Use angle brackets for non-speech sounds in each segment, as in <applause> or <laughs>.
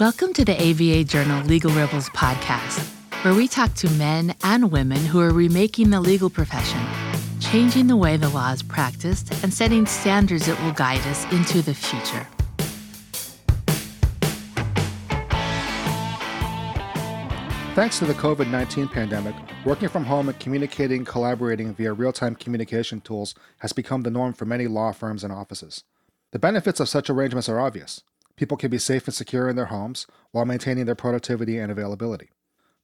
Welcome to the ABA Journal Legal Rebels podcast, where we talk to men and women who are remaking the legal profession, changing the way the law is practiced, and setting standards that will guide us into the future. Thanks to the COVID 19 pandemic, working from home and communicating collaborating via real time communication tools has become the norm for many law firms and offices. The benefits of such arrangements are obvious. People can be safe and secure in their homes while maintaining their productivity and availability.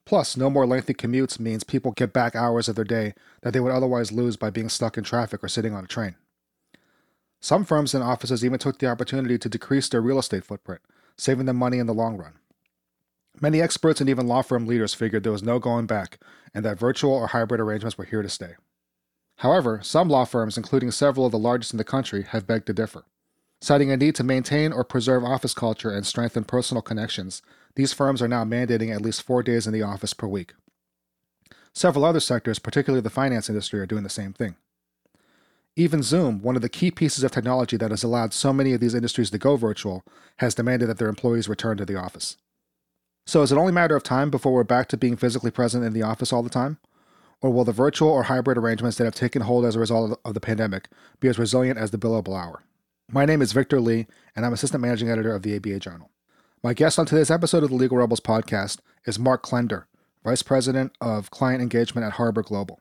Plus, no more lengthy commutes means people get back hours of their day that they would otherwise lose by being stuck in traffic or sitting on a train. Some firms and offices even took the opportunity to decrease their real estate footprint, saving them money in the long run. Many experts and even law firm leaders figured there was no going back and that virtual or hybrid arrangements were here to stay. However, some law firms, including several of the largest in the country, have begged to differ. Citing a need to maintain or preserve office culture and strengthen personal connections, these firms are now mandating at least four days in the office per week. Several other sectors, particularly the finance industry, are doing the same thing. Even Zoom, one of the key pieces of technology that has allowed so many of these industries to go virtual, has demanded that their employees return to the office. So, is it only a matter of time before we're back to being physically present in the office all the time? Or will the virtual or hybrid arrangements that have taken hold as a result of the pandemic be as resilient as the billable hour? My name is Victor Lee, and I'm Assistant Managing Editor of the ABA Journal. My guest on today's episode of the Legal Rebels podcast is Mark Klender, Vice President of Client Engagement at Harbor Global.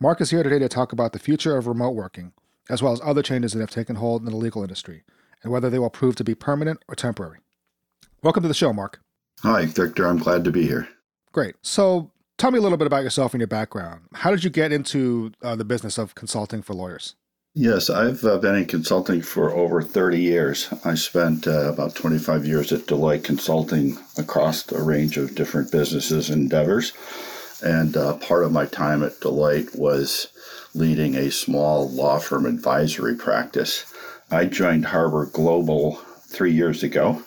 Mark is here today to talk about the future of remote working, as well as other changes that have taken hold in the legal industry, and whether they will prove to be permanent or temporary. Welcome to the show, Mark. Hi, Victor. I'm glad to be here. Great. So, tell me a little bit about yourself and your background. How did you get into uh, the business of consulting for lawyers? Yes, I've uh, been in consulting for over 30 years. I spent uh, about 25 years at Deloitte Consulting across a range of different businesses and endeavors. And uh, part of my time at Deloitte was leading a small law firm advisory practice. I joined Harbor Global three years ago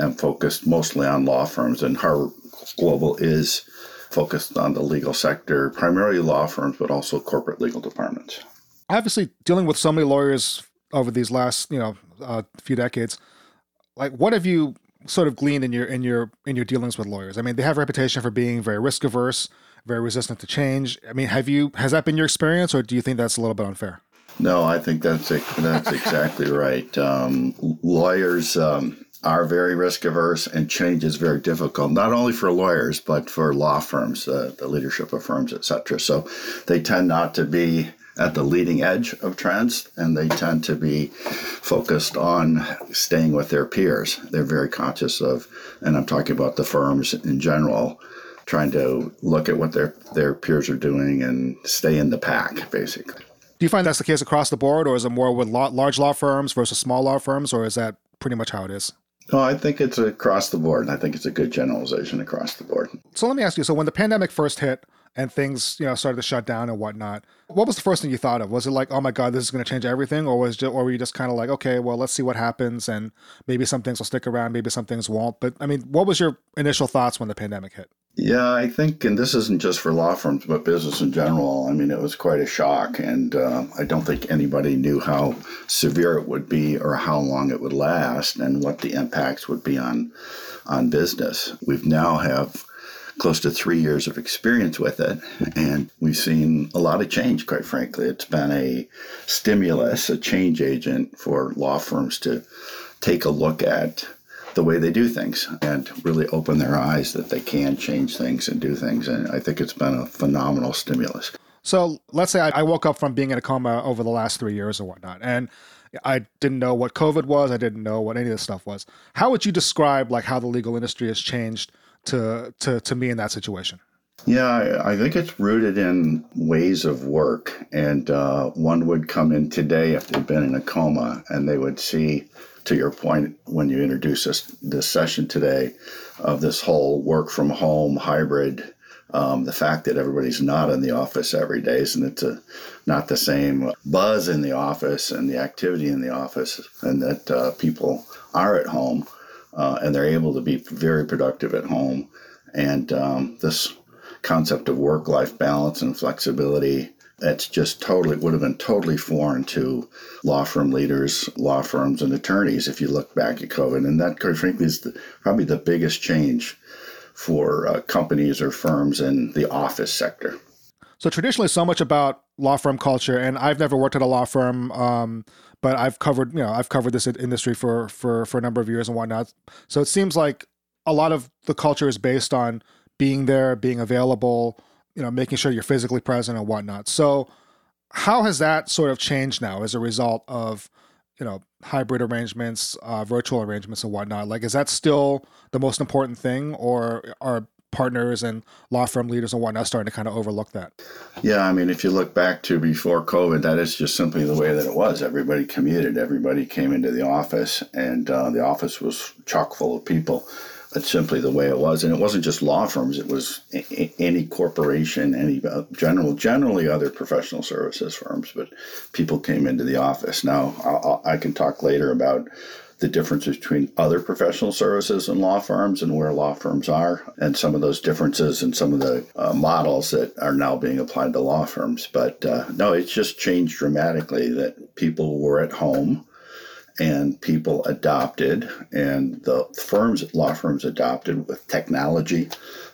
and focused mostly on law firms. And Harbor Global is focused on the legal sector, primarily law firms, but also corporate legal departments obviously dealing with so many lawyers over these last you know uh, few decades like what have you sort of gleaned in your in your in your dealings with lawyers? I mean they have a reputation for being very risk averse very resistant to change. I mean have you has that been your experience or do you think that's a little bit unfair? No i think that's that's exactly right. Um, lawyers um, are very risk averse and change is very difficult not only for lawyers but for law firms uh, the leadership of firms etc so they tend not to be at the leading edge of trends and they tend to be focused on staying with their peers. They're very conscious of, and I'm talking about the firms in general, trying to look at what their, their peers are doing and stay in the pack, basically. Do you find that's the case across the board, or is it more with law, large law firms versus small law firms, or is that pretty much how it is? No, I think it's across the board, and I think it's a good generalization across the board. So let me ask you: so when the pandemic first hit, and things you know started to shut down and whatnot. What was the first thing you thought of? Was it like oh my god this is going to change everything or was just, or were you just kind of like okay well let's see what happens and maybe some things will stick around maybe some things won't but i mean what was your initial thoughts when the pandemic hit? Yeah i think and this isn't just for law firms but business in general. I mean it was quite a shock and uh, i don't think anybody knew how severe it would be or how long it would last and what the impacts would be on on business. We've now have close to three years of experience with it, and we've seen a lot of change, quite frankly. It's been a stimulus, a change agent for law firms to take a look at the way they do things and really open their eyes that they can change things and do things. And I think it's been a phenomenal stimulus. So let's say I woke up from being in a coma over the last three years or whatnot, and I didn't know what COVID was. I didn't know what any of this stuff was. How would you describe like how the legal industry has changed to to to me in that situation? Yeah, I, I think it's rooted in ways of work, and uh, one would come in today if they've been in a coma, and they would see, to your point when you introduce this this session today, of this whole work from home hybrid. Um, the fact that everybody's not in the office every day, and it's a, not the same buzz in the office and the activity in the office, and that uh, people are at home uh, and they're able to be very productive at home. And um, this concept of work life balance and flexibility It's just totally would have been totally foreign to law firm leaders, law firms, and attorneys if you look back at COVID. And that, quite frankly, is the, probably the biggest change for uh, companies or firms in the office sector. So traditionally, so much about law firm culture, and I've never worked at a law firm, um, but I've covered, you know, I've covered this industry for for for a number of years and whatnot. So it seems like a lot of the culture is based on being there, being available, you know, making sure you're physically present and whatnot. So how has that sort of changed now as a result of you know hybrid arrangements, uh, virtual arrangements, and whatnot? Like, is that still the most important thing, or are partners and law firm leaders and whatnot starting to kind of overlook that? Yeah, I mean, if you look back to before COVID, that is just simply the way that it was. Everybody commuted, everybody came into the office, and uh, the office was chock full of people. That's simply the way it was, and it wasn't just law firms. It was a- any corporation, any uh, general, generally other professional services firms. But people came into the office. Now I'll, I can talk later about the differences between other professional services and law firms and where law firms are, and some of those differences and some of the uh, models that are now being applied to law firms. But uh, no, it's just changed dramatically that people were at home and people adopted, and the firms, law firms adopted with technology,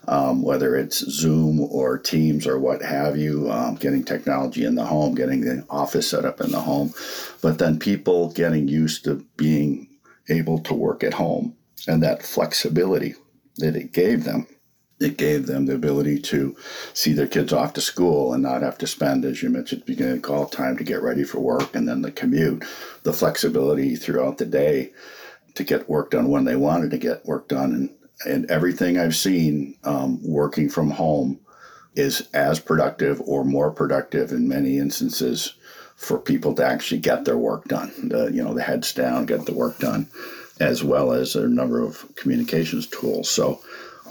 um, whether it's Zoom or Teams or what have you, um, getting technology in the home, getting the office set up in the home, but then people getting used to being able to work at home and that flexibility that it gave them it gave them the ability to see their kids off to school and not have to spend, as you mentioned the beginning call, time to get ready for work and then the commute, the flexibility throughout the day to get work done when they wanted to get work done. And, and everything I've seen um, working from home is as productive or more productive in many instances for people to actually get their work done. The, you know, the heads down, get the work done, as well as a number of communications tools. So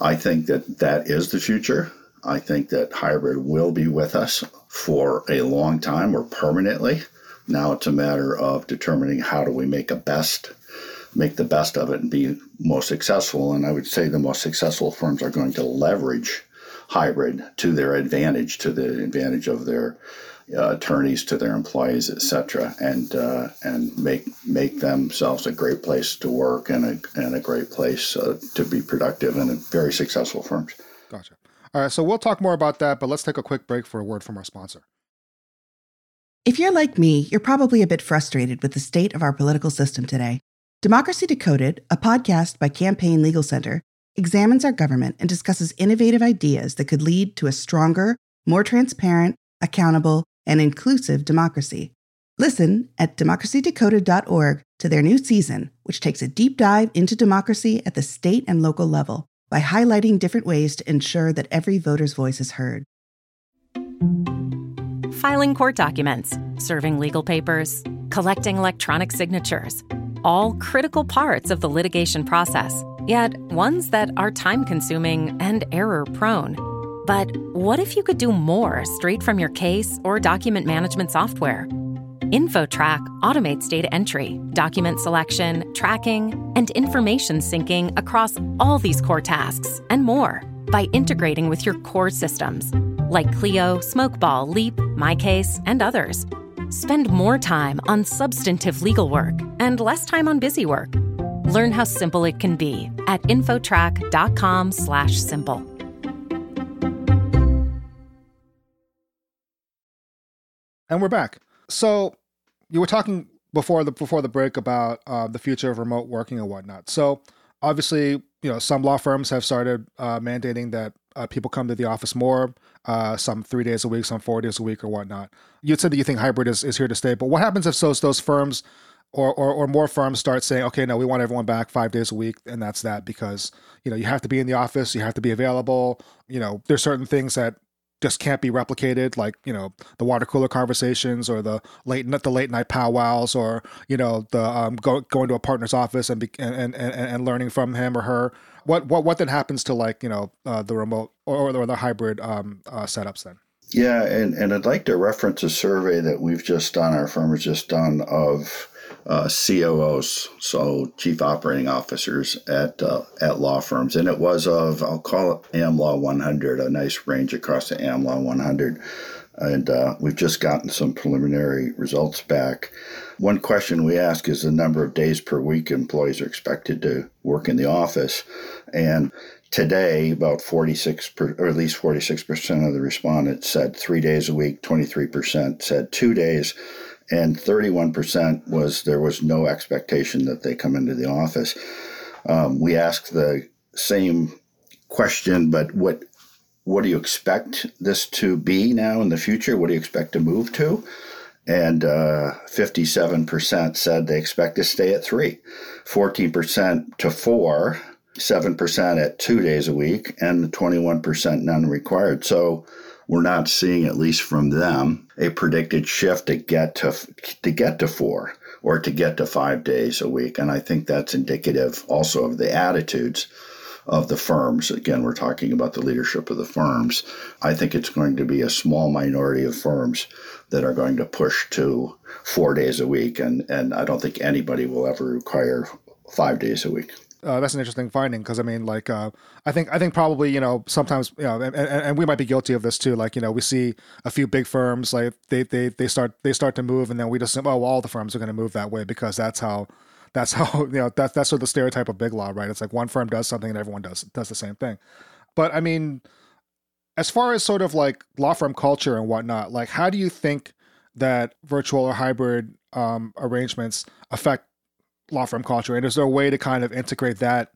I think that that is the future. I think that hybrid will be with us for a long time or permanently. Now it's a matter of determining how do we make a best, make the best of it and be most successful. And I would say the most successful firms are going to leverage hybrid to their advantage, to the advantage of their uh, attorneys to their employees, etc., and uh, and make make themselves a great place to work and a and a great place uh, to be productive and very successful firms. Gotcha. All right, so we'll talk more about that, but let's take a quick break for a word from our sponsor. If you're like me, you're probably a bit frustrated with the state of our political system today. Democracy Decoded, a podcast by Campaign Legal Center, examines our government and discusses innovative ideas that could lead to a stronger, more transparent, accountable, and inclusive democracy. Listen at democracydecoded.org to their new season, which takes a deep dive into democracy at the state and local level by highlighting different ways to ensure that every voter's voice is heard. Filing court documents, serving legal papers, collecting electronic signatures, all critical parts of the litigation process, yet ones that are time consuming and error prone. But what if you could do more straight from your case or document management software? InfoTrack automates data entry, document selection, tracking, and information syncing across all these core tasks and more by integrating with your core systems like Clio, Smokeball, Leap, MyCase, and others. Spend more time on substantive legal work and less time on busy work. Learn how simple it can be at infotrack.com/simple. And we're back. So you were talking before the before the break about uh, the future of remote working and whatnot. So obviously, you know, some law firms have started uh, mandating that uh, people come to the office more, uh, some three days a week, some four days a week, or whatnot. You said that you think hybrid is, is here to stay, but what happens if those those firms or, or, or more firms start saying, okay, no, we want everyone back five days a week, and that's that because you know you have to be in the office, you have to be available. You know, there's certain things that just can't be replicated, like you know the water cooler conversations or the late the late night powwows or you know the um, go, going to a partner's office and, be, and, and and learning from him or her. What what what then happens to like you know uh, the remote or, or the hybrid um, uh, setups then? Yeah, and, and I'd like to reference a survey that we've just done, our firm has just done of uh, COOs, so chief operating officers at uh, at law firms, and it was of I'll call it AmLaw 100, a nice range across the AmLaw 100. and uh, we've just gotten some preliminary results back. One question we ask is the number of days per week employees are expected to work in the office. And today, about 46, per, or at least 46% of the respondents said three days a week, 23% said two days, and 31% was there was no expectation that they come into the office. Um, we asked the same question, but what what do you expect this to be now in the future? What do you expect to move to? And uh, 57% said they expect to stay at three, 14% to four, 7% at two days a week, and 21% none required. So we're not seeing, at least from them, a predicted shift to get to to get to four or to get to five days a week. And I think that's indicative also of the attitudes of the firms. Again, we're talking about the leadership of the firms. I think it's going to be a small minority of firms that are going to push to four days a week, and, and I don't think anybody will ever require five days a week. Uh, that's an interesting finding because I mean, like, uh, I think I think probably you know sometimes you know, and, and, and, we might be guilty of this too. Like, you know, we see a few big firms like they they they start they start to move, and then we just oh, well, all the firms are going to move that way because that's how that's <laughs> how you know that's that's sort of the stereotype of big law, right? It's like one firm does something and everyone does does the same thing. But I mean, as far as sort of like law firm culture and whatnot, like how do you think that virtual or hybrid um, arrangements affect law firm culture? And is there a way to kind of integrate that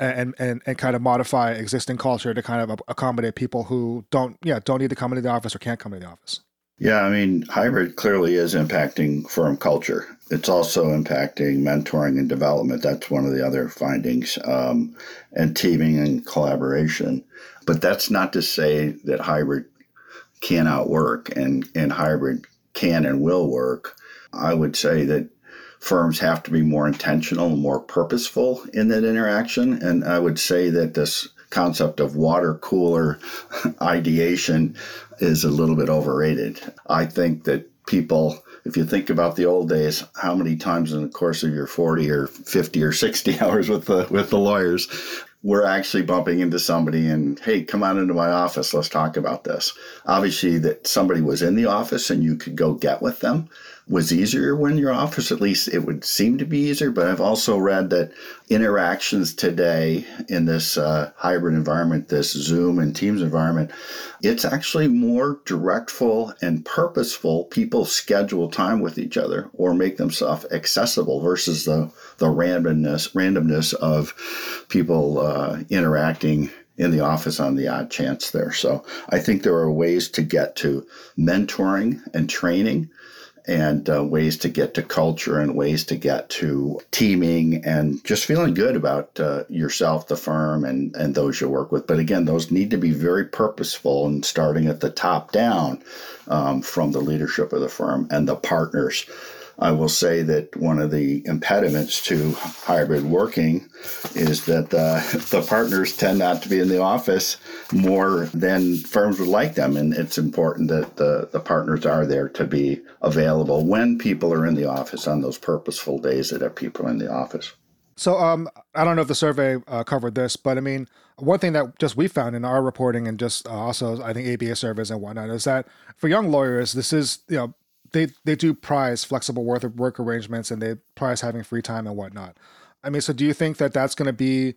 and and and kind of modify existing culture to kind of accommodate people who don't yeah don't need to come into the office or can't come into the office? Yeah, I mean, hybrid clearly is impacting firm culture. It's also impacting mentoring and development. That's one of the other findings, um, and teaming and collaboration. But that's not to say that hybrid cannot work and, and hybrid can and will work. I would say that firms have to be more intentional more purposeful in that interaction. And I would say that this concept of water cooler <laughs> ideation is a little bit overrated. I think that people, if you think about the old days, how many times in the course of your 40 or 50 or 60 <laughs> hours with the with the lawyers, we're actually bumping into somebody and hey, come on into my office, let's talk about this. Obviously that somebody was in the office and you could go get with them was easier when you're office. At least it would seem to be easier. But I've also read that interactions today in this uh, hybrid environment, this Zoom and Teams environment, it's actually more directful and purposeful. People schedule time with each other or make themselves accessible versus the the randomness randomness of people uh, interacting in the office on the odd chance there. So I think there are ways to get to mentoring and training and uh, ways to get to culture and ways to get to teaming and just feeling good about uh, yourself, the firm, and, and those you work with. But again, those need to be very purposeful and starting at the top down um, from the leadership of the firm and the partners I will say that one of the impediments to hybrid working is that uh, <laughs> the partners tend not to be in the office more than firms would like them. And it's important that the, the partners are there to be available when people are in the office on those purposeful days that have people in the office. So um, I don't know if the survey uh, covered this, but I mean, one thing that just we found in our reporting and just uh, also I think ABA surveys and whatnot is that for young lawyers, this is you know they they do prize flexible work arrangements and they prize having free time and whatnot. I mean, so do you think that that's going to be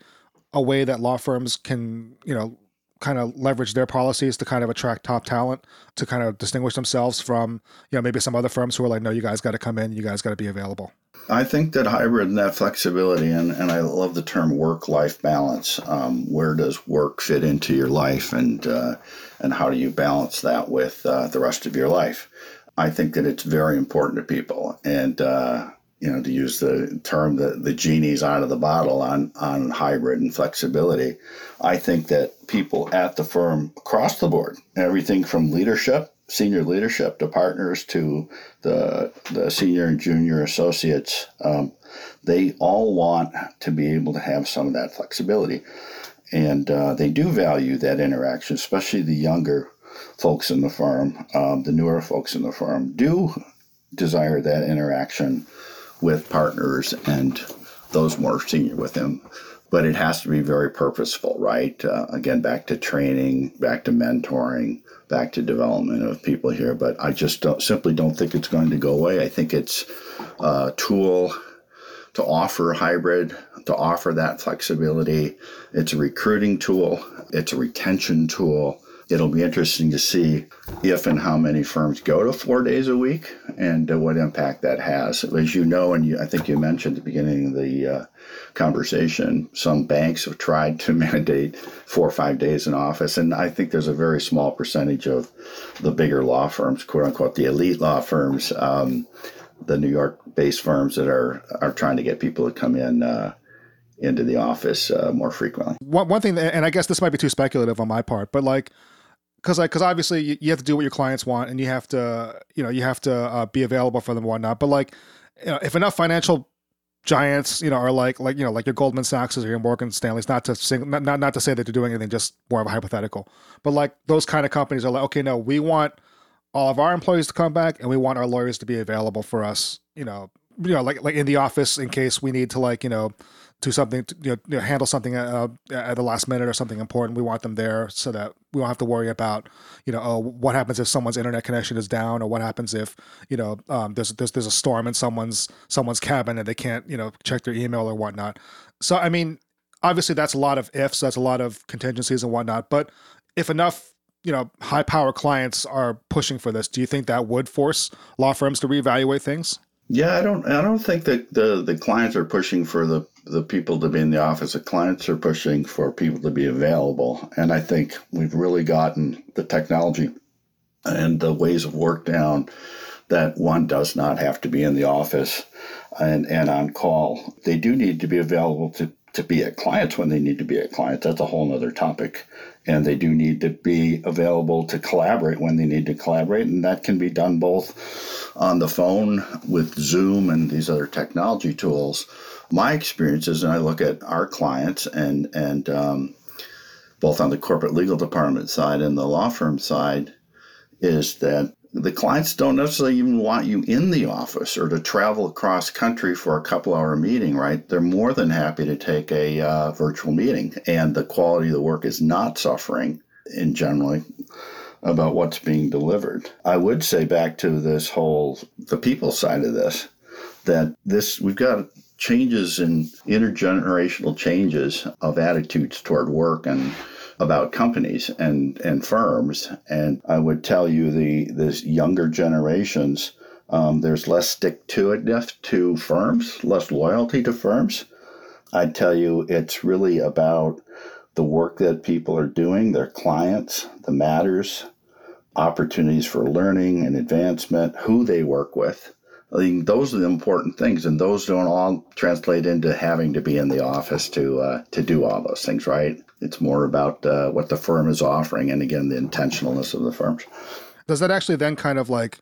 a way that law firms can you know kind of leverage their policies to kind of attract top talent to kind of distinguish themselves from you know maybe some other firms who are like no you guys got to come in you guys got to be available i think that hybrid and that flexibility and, and i love the term work life balance um, where does work fit into your life and uh, and how do you balance that with uh, the rest of your life I think that it's very important to people. And, uh, you know, to use the term the, the genie's out of the bottle on, on hybrid and flexibility, I think that people at the firm across the board, everything from leadership, senior leadership to partners to the, the senior and junior associates, um, they all want to be able to have some of that flexibility. And uh, they do value that interaction, especially the younger folks in the firm, um, the newer folks in the firm, do desire that interaction with partners and those more senior with them. but it has to be very purposeful, right? Uh, again, back to training, back to mentoring, back to development of people here. But I just don't, simply don't think it's going to go away. I think it's a tool to offer hybrid, to offer that flexibility. It's a recruiting tool, it's a retention tool it'll be interesting to see if and how many firms go to four days a week and uh, what impact that has. As you know, and you, I think you mentioned at the beginning of the uh, conversation, some banks have tried to <laughs> mandate four or five days in office. And I think there's a very small percentage of the bigger law firms, quote unquote, the elite law firms, um, the New York based firms that are, are trying to get people to come in. Uh, into the office uh, more frequently. One, one thing, and I guess this might be too speculative on my part, but like because like because obviously you, you, have to do what your clients want and you have to you know you have to uh, be available for them and whatnot. But like you know if enough financial giants you know are like like you know like your goldman sachs or your morgan stanley's not to sing not, not not to say that they're doing anything just more of a hypothetical. But like those kind of companies are like okay no we want all of our employees to come back and we want our lawyers to be available for us you know you know like like in the office in case we need to like you know do something, to, you know, handle something uh, at the last minute or something important. We want them there so that we don't have to worry about, you know, oh, what happens if someone's internet connection is down, or what happens if, you know, um, there's there's there's a storm in someone's someone's cabin and they can't, you know, check their email or whatnot. So I mean, obviously that's a lot of ifs, that's a lot of contingencies and whatnot. But if enough you know high power clients are pushing for this do you think that would force law firms to reevaluate things yeah, I don't. I don't think that the the clients are pushing for the the people to be in the office. The clients are pushing for people to be available, and I think we've really gotten the technology and the ways of work down that one does not have to be in the office and and on call. They do need to be available to to be at clients when they need to be at clients. That's a whole other topic. And they do need to be available to collaborate when they need to collaborate. And that can be done both on the phone with Zoom and these other technology tools. My experiences, and I look at our clients and, and um, both on the corporate legal department side and the law firm side, is that the clients don't necessarily even want you in the office or to travel across country for a couple hour meeting right? They're more than happy to take a uh, virtual meeting and the quality of the work is not suffering in generally about what's being delivered. I would say back to this whole the people side of this that this we've got changes in intergenerational changes of attitudes toward work and about companies and, and firms. And I would tell you the this younger generations, um, there's less stick to itness to firms, less loyalty to firms. I'd tell you it's really about the work that people are doing, their clients, the matters, opportunities for learning and advancement, who they work with. I think those are the important things, and those don't all translate into having to be in the office to uh, to do all those things, right? It's more about uh, what the firm is offering, and again, the intentionalness of the firms. Does that actually then kind of like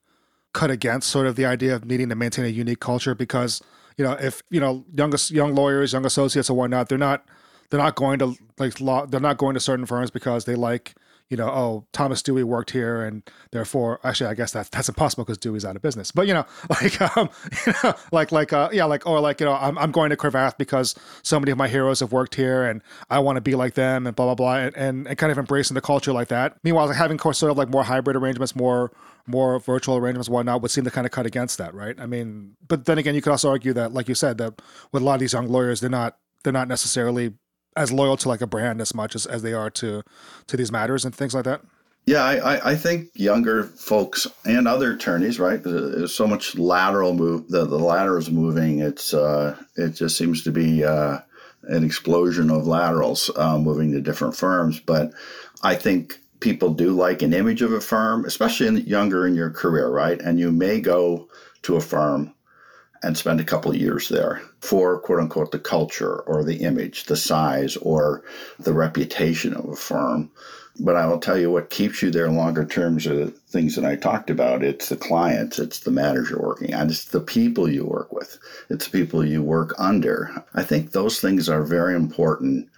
cut against sort of the idea of needing to maintain a unique culture? Because you know, if you know, young young lawyers, young associates, or whatnot, they're not they're not going to like law. They're not going to certain firms because they like you know, oh, Thomas Dewey worked here, and therefore, actually, I guess that's that's impossible because Dewey's out of business. But you know, <laughs> like, um, you know, like, like, uh, yeah, like, or like, you know, I'm I'm going to Cravath because so many of my heroes have worked here, and I want to be like them, and blah blah blah, and, and, and kind of embracing the culture like that. Meanwhile, like having sort of like more hybrid arrangements, more more virtual arrangements, whatnot, would seem to kind of cut against that, right? I mean, but then again, you could also argue that, like you said, that with a lot of these young lawyers, they're not they're not necessarily as loyal to like a brand as much as, as they are to to these matters and things like that? Yeah, I, I think younger folks and other attorneys, right? There's so much lateral move. The, the ladder is moving. It's uh, it just seems to be uh, an explosion of laterals uh, moving to different firms. But I think people do like an image of a firm, especially in younger in your career, right? And you may go to a firm and spend a couple of years there for quote unquote the culture or the image, the size or the reputation of a firm. But I will tell you what keeps you there longer terms are the things that I talked about. It's the clients, it's the matters you're working on, it's the people you work with, it's the people you work under. I think those things are very important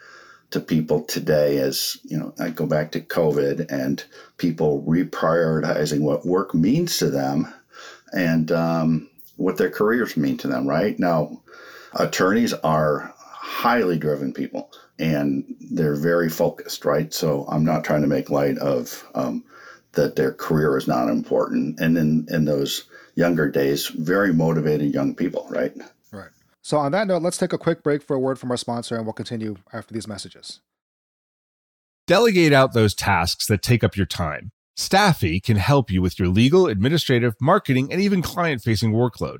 to people today as you know i go back to covid and people reprioritizing what work means to them and um, what their careers mean to them, right? Now, attorneys are highly driven people and they're very focused, right? So I'm not trying to make light of um, that their career is not important. And in, in those younger days, very motivated young people, right? Right. So on that note, let's take a quick break for a word from our sponsor and we'll continue after these messages. Delegate out those tasks that take up your time. Staffi can help you with your legal, administrative, marketing, and even client facing workload.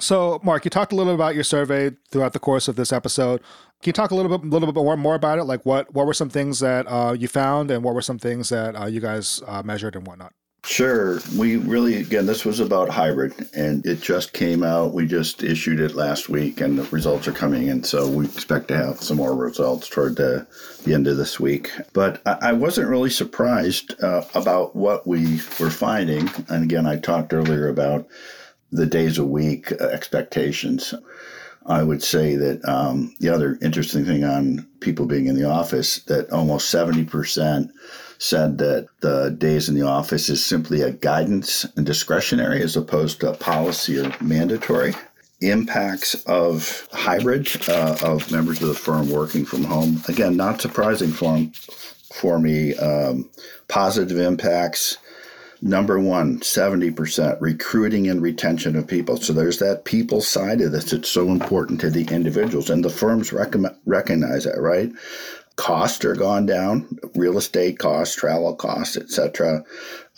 So, Mark, you talked a little bit about your survey throughout the course of this episode. Can you talk a little bit, little bit more, more about it? Like, what what were some things that uh, you found, and what were some things that uh, you guys uh, measured and whatnot? Sure. We really, again, this was about hybrid, and it just came out. We just issued it last week, and the results are coming in. So we expect to have some more results toward the, the end of this week. But I, I wasn't really surprised uh, about what we were finding. And again, I talked earlier about the days a week uh, expectations. I would say that um, the other interesting thing on people being in the office that almost 70% said that the days in the office is simply a guidance and discretionary as opposed to policy or mandatory. Impacts of hybrid uh, of members of the firm working from home. Again, not surprising for, for me. Um, positive impacts Number one, 70% recruiting and retention of people. So there's that people side of this. It's so important to the individuals, and the firms rec- recognize that, right? Costs are gone down, real estate costs, travel costs, etc.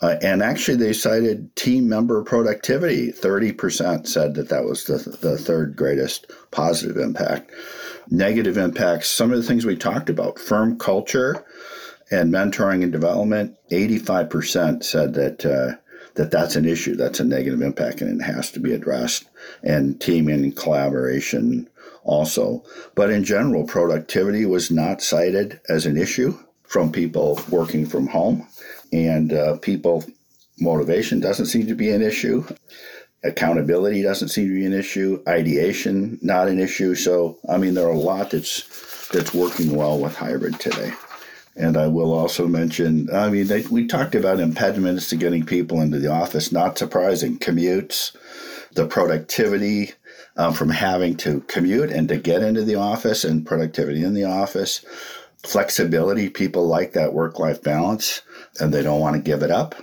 Uh, and actually, they cited team member productivity. 30% said that that was the, the third greatest positive impact. Negative impacts, some of the things we talked about, firm culture, and mentoring and development, 85% said that uh, that that's an issue, that's a negative impact, and it has to be addressed. And teaming and collaboration also. But in general, productivity was not cited as an issue from people working from home, and uh, people motivation doesn't seem to be an issue. Accountability doesn't seem to be an issue. Ideation not an issue. So I mean, there are a lot that's that's working well with hybrid today. And I will also mention, I mean, they, we talked about impediments to getting people into the office. Not surprising, commutes, the productivity um, from having to commute and to get into the office, and productivity in the office, flexibility. People like that work life balance and they don't want to give it up.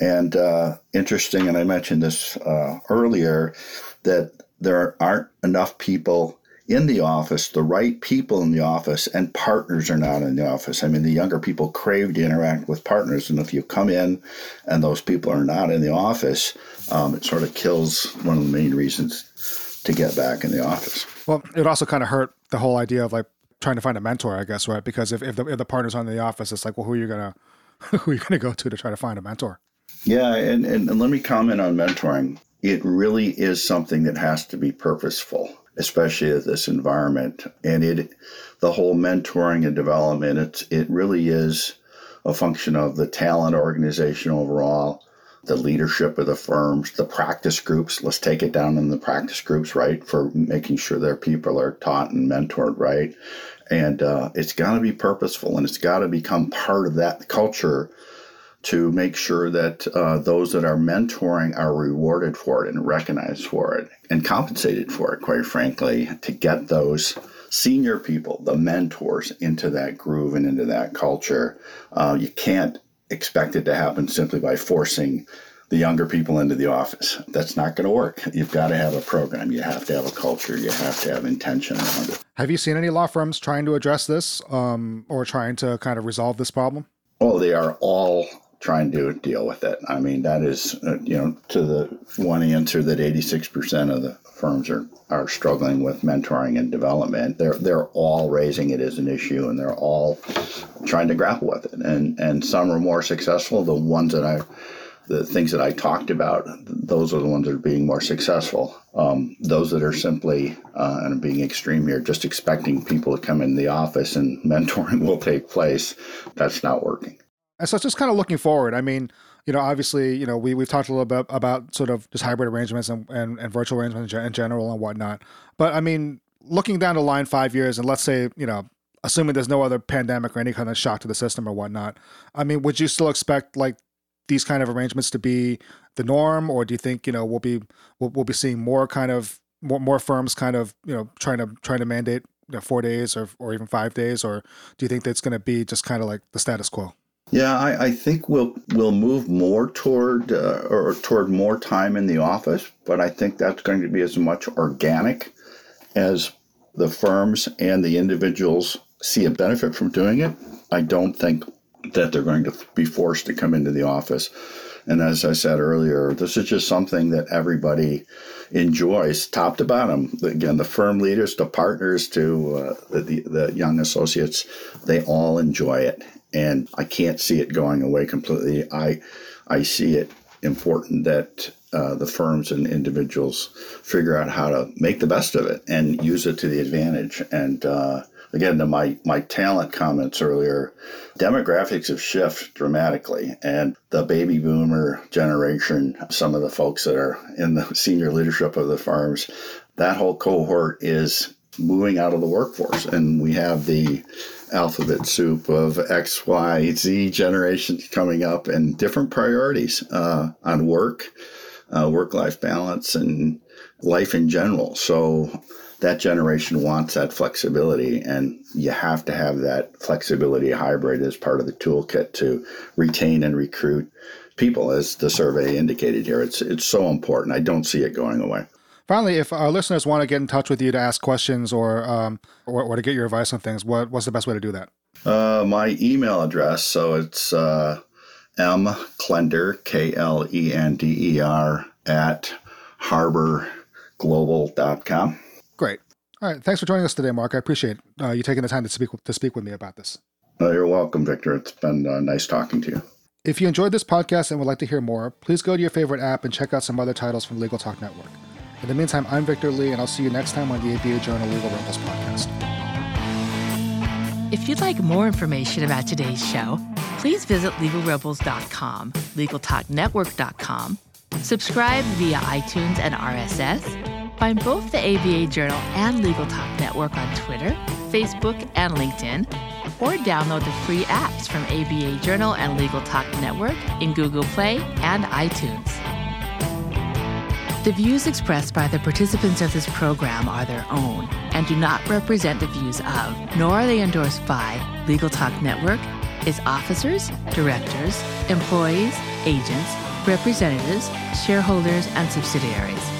And uh, interesting, and I mentioned this uh, earlier, that there aren't enough people in the office, the right people in the office, and partners are not in the office. I mean, the younger people crave to interact with partners, and if you come in and those people are not in the office, um, it sort of kills one of the main reasons to get back in the office. Well, it also kind of hurt the whole idea of like trying to find a mentor, I guess, right? Because if, if the if the partners aren't in the office, it's like, well, who are you gonna <laughs> who are you gonna go to to try to find a mentor? Yeah, and, and, and let me comment on mentoring. It really is something that has to be purposeful especially at this environment. And it, the whole mentoring and development, it's, it really is a function of the talent organization overall, the leadership of the firms, the practice groups. Let's take it down in the practice groups, right, for making sure their people are taught and mentored, right? And uh, it's got to be purposeful and it's got to become part of that culture to make sure that uh, those that are mentoring are rewarded for it and recognized for it and compensated for it, quite frankly, to get those senior people, the mentors, into that groove and into that culture. Uh, you can't expect it to happen simply by forcing the younger people into the office. That's not going to work. You've got to have a program. You have to have a culture. You have to have intention around it. Have you seen any law firms trying to address this um, or trying to kind of resolve this problem? Oh, they are all trying to deal with it. I mean, that is, uh, you know, to the one answer that 86% of the firms are, are struggling with mentoring and development. They're, they're all raising it as an issue and they're all trying to grapple with it. And, and some are more successful. The ones that I the things that I talked about, those are the ones that are being more successful. Um, those that are simply, uh, and being extreme here, just expecting people to come in the office and <laughs> mentoring will take place, that's not working. And so it's just kind of looking forward. I mean, you know, obviously, you know, we, we've talked a little bit about sort of just hybrid arrangements and, and, and virtual arrangements in general and whatnot. But I mean, looking down the line five years, and let's say, you know, assuming there's no other pandemic or any kind of shock to the system or whatnot, I mean, would you still expect like these kind of arrangements to be the norm, or do you think you know we'll be we'll, we'll be seeing more kind of more, more firms kind of you know trying to trying to mandate you know, four days or or even five days, or do you think that's going to be just kind of like the status quo? Yeah, I, I, think we'll we'll move more toward uh, or toward more time in the office, but I think that's going to be as much organic as the firms and the individuals see a benefit from doing it. I don't think that they're going to be forced to come into the office. And as I said earlier, this is just something that everybody enjoys, top to bottom. Again, the firm leaders, the partners, to uh, the, the young associates, they all enjoy it and I can't see it going away completely. I I see it important that uh, the firms and individuals figure out how to make the best of it and use it to the advantage. And uh, again, to my my talent comments earlier, demographics have shifted dramatically, and the baby boomer generation, some of the folks that are in the senior leadership of the firms, that whole cohort is moving out of the workforce, and we have the alphabet soup of X, Y, Z generations coming up and different priorities uh, on work, uh, work life balance, and life in general. So that generation wants that flexibility, and you have to have that flexibility hybrid as part of the toolkit to retain and recruit people, as the survey indicated here. It's it's so important. I don't see it going away. Finally, if our listeners want to get in touch with you to ask questions or um, or, or, to get your advice on things, what what's the best way to do that? Uh, my email address. So it's uh, m klender k l e n d e r at harborglobal.com. Great. All right. Thanks for joining us today, Mark. I appreciate uh, you taking the time to speak to speak with me about this. Oh, you're welcome, Victor. It's been uh, nice talking to you. If you enjoyed this podcast and would like to hear more, please go to your favorite app and check out some other titles from Legal Talk Network. In the meantime, I'm Victor Lee, and I'll see you next time on the ABA Journal Legal Rebels podcast. If you'd like more information about today's show, please visit legalrebels.com, legaltalknetwork.com, subscribe via iTunes and RSS, find both the ABA Journal and Legal Talk Network on Twitter, Facebook, and LinkedIn, or download the free apps from ABA Journal and Legal Talk Network in Google Play and iTunes. The views expressed by the participants of this program are their own and do not represent the views of, nor are they endorsed by, Legal Talk Network, its officers, directors, employees, agents, representatives, shareholders, and subsidiaries.